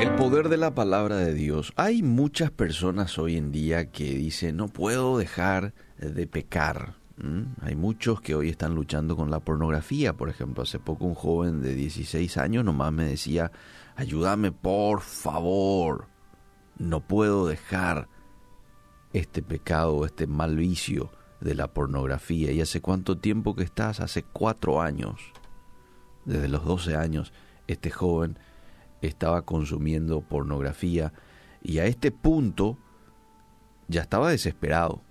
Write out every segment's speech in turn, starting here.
El poder de la palabra de Dios. Hay muchas personas hoy en día que dicen, no puedo dejar de pecar. Hay muchos que hoy están luchando con la pornografía. Por ejemplo, hace poco un joven de 16 años nomás me decía, ayúdame por favor. No puedo dejar este pecado, este mal vicio de la pornografía. ¿Y hace cuánto tiempo que estás? Hace cuatro años. Desde los 12 años, este joven estaba consumiendo pornografía y a este punto ya estaba desesperado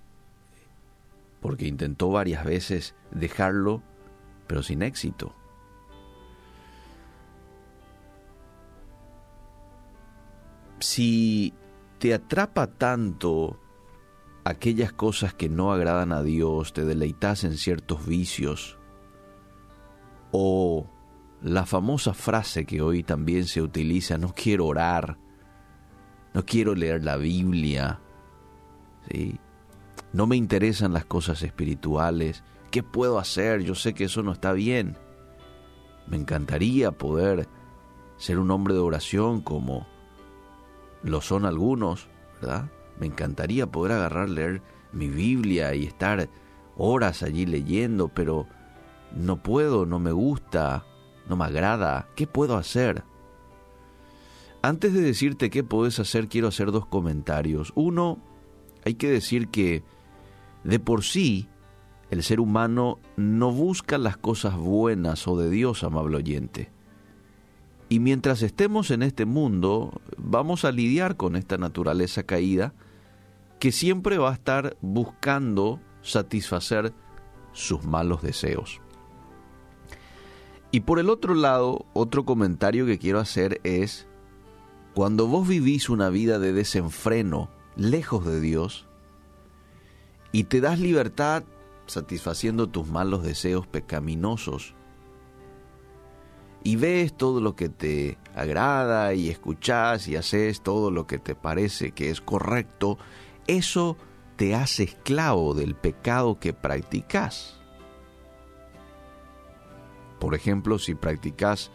porque intentó varias veces dejarlo, pero sin éxito. Si te atrapa tanto aquellas cosas que no agradan a Dios, te deleitas en ciertos vicios, o la famosa frase que hoy también se utiliza, no quiero orar, no quiero leer la Biblia, ¿sí? no me interesan las cosas espirituales, ¿qué puedo hacer? Yo sé que eso no está bien. Me encantaría poder ser un hombre de oración como lo son algunos, ¿verdad? Me encantaría poder agarrar, leer mi Biblia y estar horas allí leyendo, pero no puedo, no me gusta, no me agrada. ¿Qué puedo hacer? Antes de decirte qué puedes hacer, quiero hacer dos comentarios. Uno, hay que decir que de por sí el ser humano no busca las cosas buenas o de Dios, amable oyente. Y mientras estemos en este mundo, vamos a lidiar con esta naturaleza caída que siempre va a estar buscando satisfacer sus malos deseos. Y por el otro lado, otro comentario que quiero hacer es, cuando vos vivís una vida de desenfreno, lejos de Dios, y te das libertad satisfaciendo tus malos deseos pecaminosos, y ves todo lo que te agrada y escuchas y haces todo lo que te parece que es correcto, eso te hace esclavo del pecado que practicas. Por ejemplo, si practicas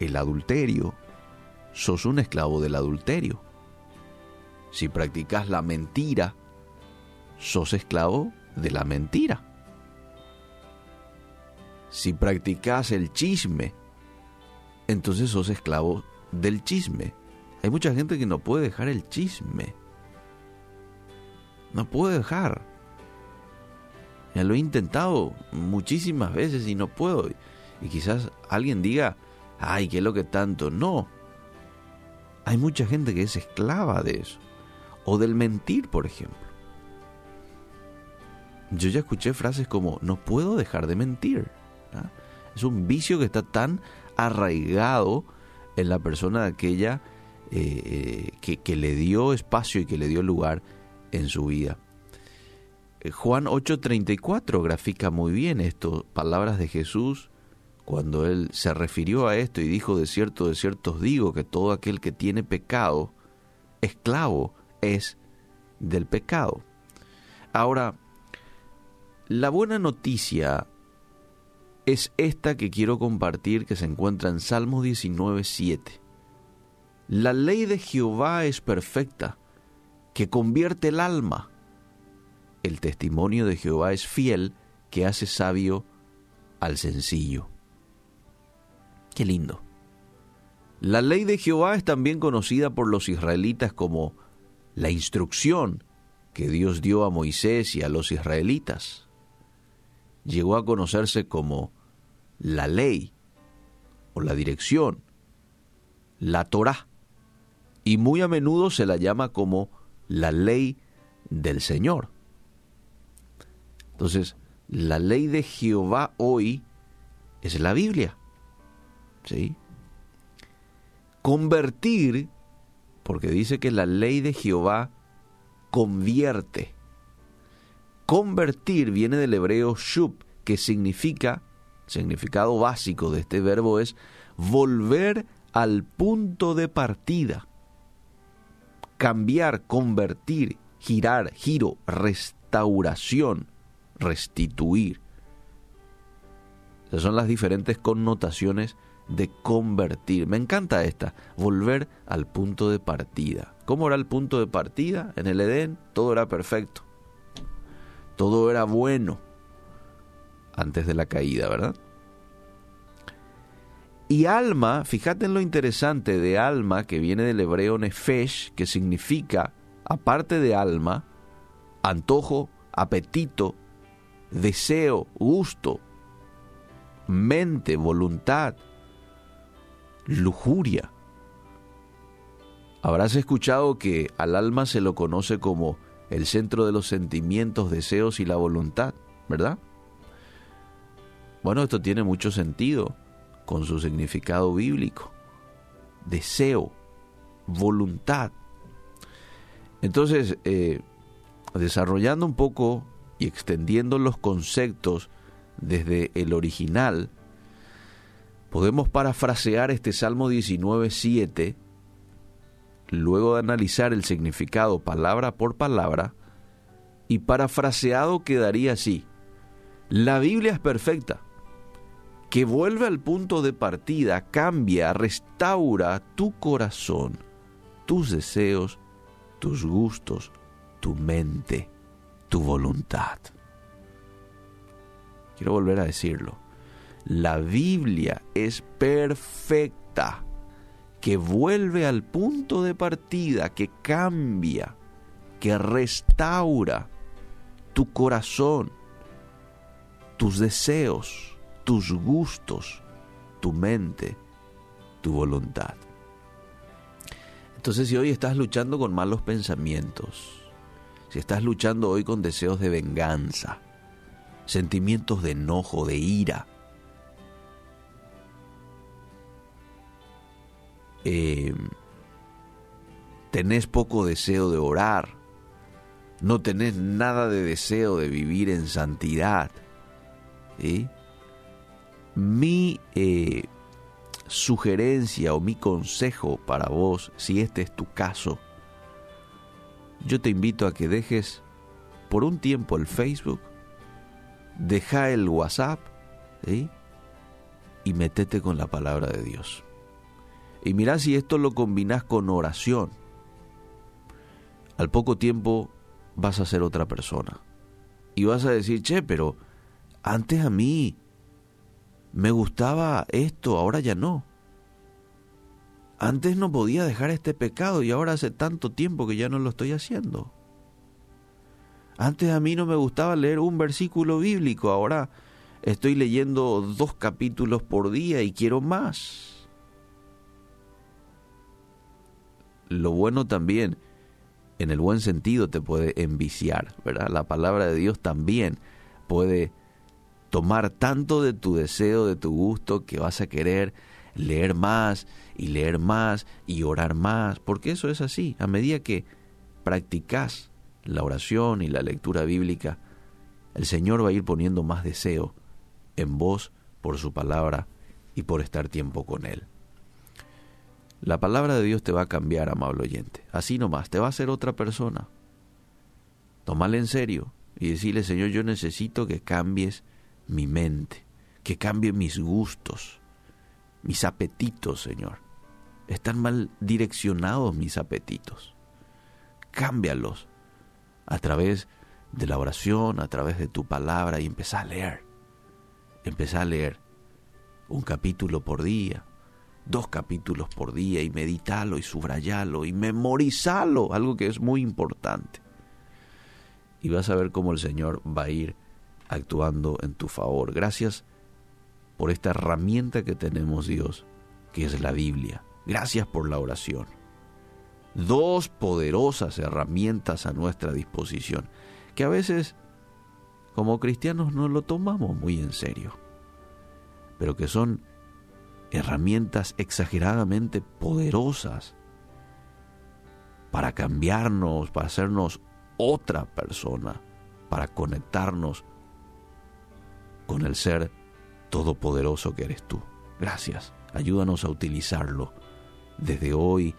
el adulterio, sos un esclavo del adulterio. Si practicas la mentira, sos esclavo de la mentira. Si practicas el chisme, entonces sos esclavo del chisme. Hay mucha gente que no puede dejar el chisme. No puede dejar. Ya lo he intentado muchísimas veces y no puedo. Y quizás alguien diga, ay, ¿qué lo que tanto? No. Hay mucha gente que es esclava de eso. O del mentir, por ejemplo. Yo ya escuché frases como, no puedo dejar de mentir. ¿ah? Es un vicio que está tan arraigado en la persona de aquella eh, eh, que, que le dio espacio y que le dio lugar en su vida. Eh, Juan 8:34 grafica muy bien esto, palabras de Jesús cuando él se refirió a esto y dijo, de cierto, de cierto os digo que todo aquel que tiene pecado, esclavo es del pecado. Ahora, la buena noticia es esta que quiero compartir que se encuentra en Salmos 19.7. La ley de Jehová es perfecta, que convierte el alma. El testimonio de Jehová es fiel, que hace sabio al sencillo. Qué lindo. La ley de Jehová es también conocida por los israelitas como la instrucción que Dios dio a Moisés y a los israelitas. Llegó a conocerse como la ley o la dirección, la Torah, y muy a menudo se la llama como la ley del Señor. Entonces, la ley de Jehová hoy es la Biblia. ¿Sí? Convertir, porque dice que la ley de Jehová convierte. Convertir viene del hebreo shub, que significa, significado básico de este verbo es volver al punto de partida. Cambiar, convertir, girar, giro, restauración, restituir. Esas son las diferentes connotaciones de convertir. Me encanta esta, volver al punto de partida. ¿Cómo era el punto de partida? En el Edén todo era perfecto. Todo era bueno antes de la caída, ¿verdad? Y alma, fíjate en lo interesante de alma que viene del hebreo nefesh, que significa, aparte de alma, antojo, apetito, deseo, gusto, mente, voluntad, lujuria. Habrás escuchado que al alma se lo conoce como el centro de los sentimientos, deseos y la voluntad, ¿verdad? Bueno, esto tiene mucho sentido con su significado bíblico. Deseo, voluntad. Entonces, eh, desarrollando un poco y extendiendo los conceptos desde el original, podemos parafrasear este Salmo 19.7, luego de analizar el significado palabra por palabra, y parafraseado quedaría así. La Biblia es perfecta que vuelve al punto de partida, cambia, restaura tu corazón, tus deseos, tus gustos, tu mente, tu voluntad. Quiero volver a decirlo. La Biblia es perfecta, que vuelve al punto de partida, que cambia, que restaura tu corazón, tus deseos, tus gustos, tu mente, tu voluntad. Entonces si hoy estás luchando con malos pensamientos, si estás luchando hoy con deseos de venganza, sentimientos de enojo, de ira, eh, tenés poco deseo de orar, no tenés nada de deseo de vivir en santidad, ¿sí? Mi eh, sugerencia o mi consejo para vos, si este es tu caso, yo te invito a que dejes por un tiempo el Facebook, deja el WhatsApp y metete con la palabra de Dios. Y mira si esto lo combinas con oración. Al poco tiempo vas a ser otra persona. Y vas a decir, che, pero antes a mí me gustaba esto, ahora ya no. Antes no podía dejar este pecado y ahora hace tanto tiempo que ya no lo estoy haciendo. Antes a mí no me gustaba leer un versículo bíblico, ahora estoy leyendo dos capítulos por día y quiero más. Lo bueno también, en el buen sentido, te puede enviciar, ¿verdad? La palabra de Dios también puede tomar tanto de tu deseo, de tu gusto, que vas a querer leer más y leer más y orar más, porque eso es así. A medida que practicas la oración y la lectura bíblica, el Señor va a ir poniendo más deseo en vos por su palabra y por estar tiempo con Él. La palabra de Dios te va a cambiar, amable oyente. Así nomás, te va a hacer otra persona. Tómale en serio y decirle, Señor, yo necesito que cambies mi mente, que cambie mis gustos, mis apetitos, Señor. Están mal direccionados mis apetitos. Cámbialos a través de la oración, a través de tu palabra y empezá a leer. Empezá a leer un capítulo por día, dos capítulos por día y meditalo y subrayalo y memorizalo, algo que es muy importante. Y vas a ver cómo el Señor va a ir actuando en tu favor. Gracias por esta herramienta que tenemos, Dios, que es la Biblia. Gracias por la oración. Dos poderosas herramientas a nuestra disposición, que a veces como cristianos no lo tomamos muy en serio, pero que son herramientas exageradamente poderosas para cambiarnos, para hacernos otra persona, para conectarnos con el ser todopoderoso que eres tú. Gracias. Ayúdanos a utilizarlo desde hoy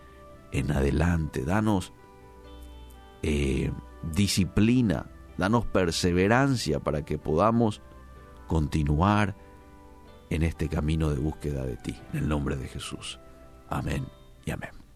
en adelante. Danos eh, disciplina, danos perseverancia para que podamos continuar en este camino de búsqueda de ti. En el nombre de Jesús. Amén y amén.